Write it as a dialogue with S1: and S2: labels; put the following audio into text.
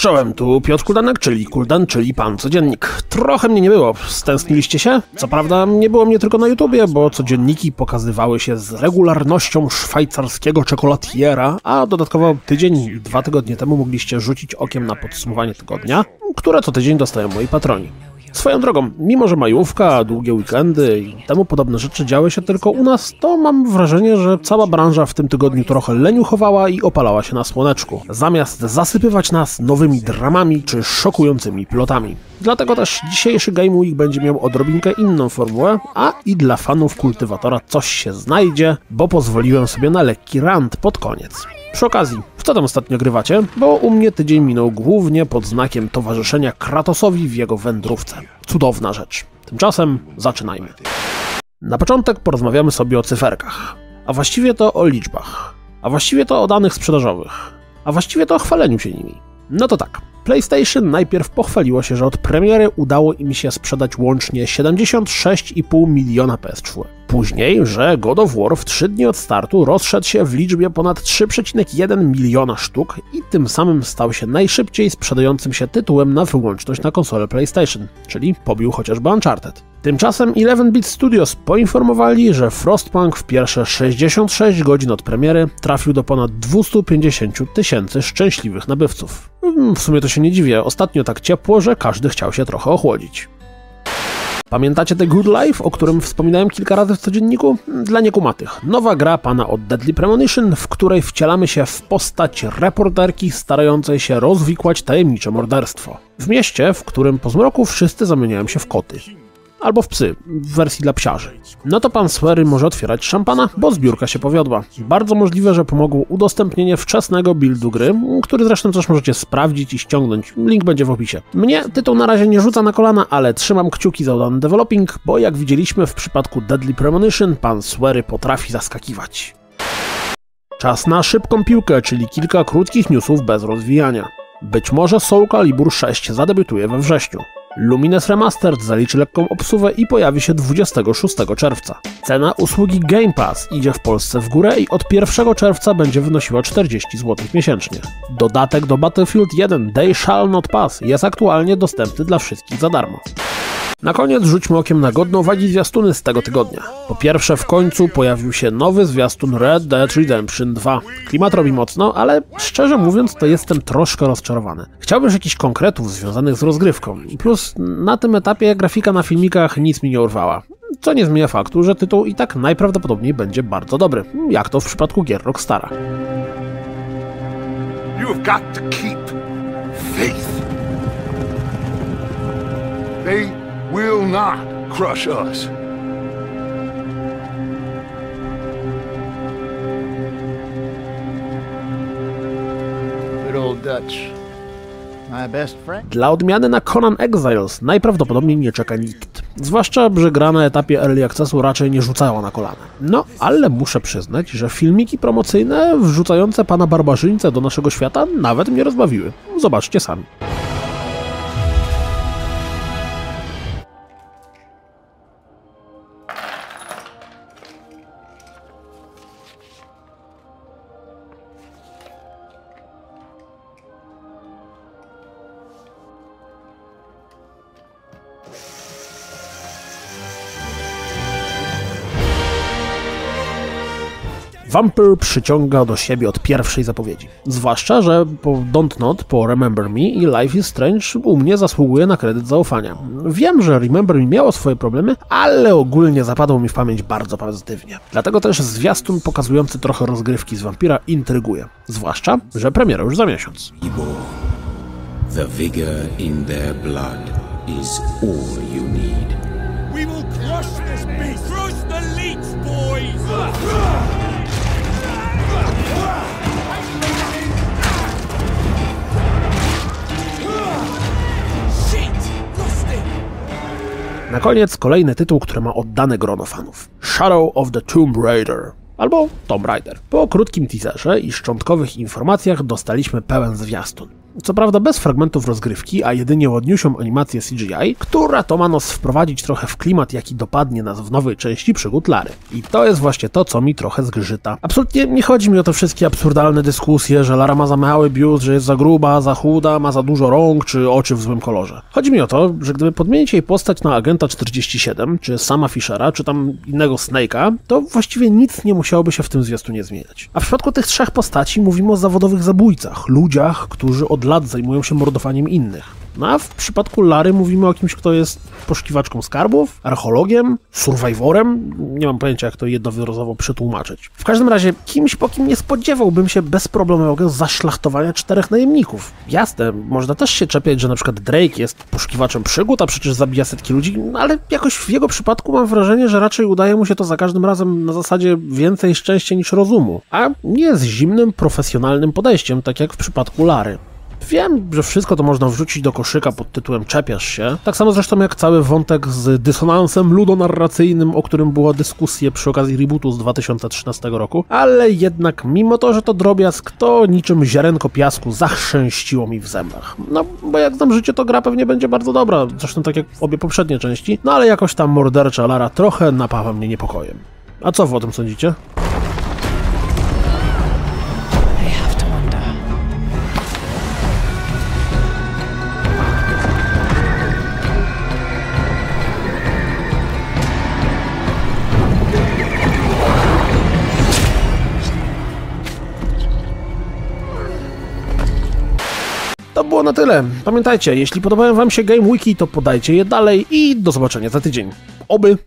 S1: Czołem, tu Piotr Kuldanek, czyli Kuldan, czyli Pan Codziennik. Trochę mnie nie było, stęskniliście się? Co prawda nie było mnie tylko na YouTubie, bo codzienniki pokazywały się z regularnością szwajcarskiego czekolatiera, a dodatkowo tydzień dwa tygodnie temu mogliście rzucić okiem na podsumowanie tygodnia, które co tydzień dostają moi patroni. Swoją drogą, mimo że majówka, długie weekendy i temu podobne rzeczy działy się tylko u nas, to mam wrażenie, że cała branża w tym tygodniu trochę leniuchowała i opalała się na słoneczku, zamiast zasypywać nas nowymi dramami czy szokującymi plotami. Dlatego też dzisiejszy Game Week będzie miał odrobinkę inną formułę, a i dla fanów kultywatora coś się znajdzie, bo pozwoliłem sobie na lekki rant pod koniec. Przy okazji, w co tam ostatnio grywacie? Bo u mnie tydzień minął głównie pod znakiem towarzyszenia Kratosowi w jego wędrówce. Cudowna rzecz. Tymczasem zaczynajmy. Na początek porozmawiamy sobie o cyferkach, a właściwie to o liczbach, a właściwie to o danych sprzedażowych, a właściwie to o chwaleniu się nimi. No to tak, PlayStation najpierw pochwaliło się, że od premiery udało im się sprzedać łącznie 76,5 miliona PS4. Później, że God of War w 3 dni od startu rozszedł się w liczbie ponad 3,1 miliona sztuk i tym samym stał się najszybciej sprzedającym się tytułem na wyłączność na konsolę PlayStation, czyli pobił chociażby Uncharted. Tymczasem 11-bit Studios poinformowali, że Frostpunk w pierwsze 66 godzin od premiery trafił do ponad 250 tysięcy szczęśliwych nabywców. Hmm, w sumie to się nie dziwię, ostatnio tak ciepło, że każdy chciał się trochę ochłodzić. Pamiętacie The Good Life, o którym wspominałem kilka razy w codzienniku? Dla niekumatych. Nowa gra pana od Deadly Premonition, w której wcielamy się w postać reporterki starającej się rozwikłać tajemnicze morderstwo. W mieście, w którym po zmroku wszyscy zamieniają się w koty albo w psy, w wersji dla psiarzy. No to pan Swery może otwierać szampana, bo zbiórka się powiodła. Bardzo możliwe, że pomogło udostępnienie wczesnego buildu gry, który zresztą też możecie sprawdzić i ściągnąć. Link będzie w opisie. Mnie tytuł na razie nie rzuca na kolana, ale trzymam kciuki za udany developing, bo jak widzieliśmy w przypadku Deadly Premonition, pan Swery potrafi zaskakiwać. Czas na szybką piłkę, czyli kilka krótkich newsów bez rozwijania. Być może Soul Calibur 6 zadebiutuje we wrześniu. Lumines Remastered zaliczy lekką obsuwę i pojawi się 26 czerwca. Cena usługi Game Pass idzie w Polsce w górę i od 1 czerwca będzie wynosiła 40 zł miesięcznie. Dodatek do Battlefield 1 Day Shall Not Pass jest aktualnie dostępny dla wszystkich za darmo. Na koniec rzućmy okiem na godną wagi zwiastuny z tego tygodnia. Po pierwsze, w końcu pojawił się nowy zwiastun Red Dead Redemption 2. Klimat robi mocno, ale szczerze mówiąc, to jestem troszkę rozczarowany. Chciałbym jakichś konkretów związanych z rozgrywką. Plus, na tym etapie grafika na filmikach nic mi nie urwała. Co nie zmienia faktu, że tytuł i tak najprawdopodobniej będzie bardzo dobry, jak to w przypadku gier Rockstara. You've got to keep faith. They will not crush us. Good old Dutch. Dla odmiany na Conan Exiles najprawdopodobniej nie czeka nikt. Zwłaszcza, że gra na etapie Early Accessu raczej nie rzucała na kolana. No, ale muszę przyznać, że filmiki promocyjne wrzucające pana barbarzyńcę do naszego świata nawet mnie rozbawiły. Zobaczcie sami. Vampire przyciąga do siebie od pierwszej zapowiedzi. Zwłaszcza, że po Don't Not, po Remember Me i Life is Strange u mnie zasługuje na kredyt zaufania. Wiem, że Remember Me miało swoje problemy, ale ogólnie zapadło mi w pamięć bardzo pozytywnie. Dlatego też zwiastun pokazujący trochę rozgrywki z Vampira intryguje. Zwłaszcza, że premiera już za miesiąc. The vigor in their blood is all you need. We will crush this beast! Crush the leech, boys! Na koniec kolejny tytuł, który ma oddane grono fanów. Shadow of the Tomb Raider albo Tomb Raider. Po krótkim teaserze i szczątkowych informacjach dostaliśmy pełen zwiastun. Co prawda bez fragmentów rozgrywki, a jedynie ładniusią animację CGI, która to ma nas wprowadzić trochę w klimat, jaki dopadnie nas w nowej części przygód Lary. I to jest właśnie to, co mi trochę zgrzyta. Absolutnie nie chodzi mi o te wszystkie absurdalne dyskusje, że Lara ma za mały biust, że jest za gruba, za chuda, ma za dużo rąk, czy oczy w złym kolorze. Chodzi mi o to, że gdyby podmienić jej postać na agenta 47, czy sama Fishera, czy tam innego Snake'a, to właściwie nic nie musiałoby się w tym zwiastunie zmieniać. A w przypadku tych trzech postaci mówimy o zawodowych zabójcach, ludziach, którzy od lat zajmują się mordowaniem innych. No a w przypadku Lary mówimy o kimś, kto jest poszukiwaczką skarbów, archeologiem, survivorem, nie mam pojęcia jak to jednowyrazowo przetłumaczyć. W każdym razie kimś, po kim nie spodziewałbym się bezproblemowego zaszlachtowania czterech najemników. Jasne, można też się czepiać, że na przykład Drake jest poszukiwaczem przygód, a przecież zabija setki ludzi, no ale jakoś w jego przypadku mam wrażenie, że raczej udaje mu się to za każdym razem na zasadzie więcej szczęścia niż rozumu, a nie z zimnym, profesjonalnym podejściem, tak jak w przypadku Lary. Wiem, że wszystko to można wrzucić do koszyka pod tytułem Czepiasz się. Tak samo zresztą jak cały wątek z dysonansem ludonarracyjnym, o którym była dyskusja przy okazji rebootu z 2013 roku. Ale jednak, mimo to, że to drobiazg, to niczym ziarenko piasku zachrzęściło mi w zębach. No, bo jak znam życie, to gra pewnie będzie bardzo dobra. Zresztą tak jak obie poprzednie części. No ale jakoś tam mordercza Lara trochę napawa mnie niepokojem. A co wy o tym sądzicie? Było na tyle. Pamiętajcie, jeśli podobają wam się Game Wiki, to podajcie je dalej i do zobaczenia za tydzień. Oby!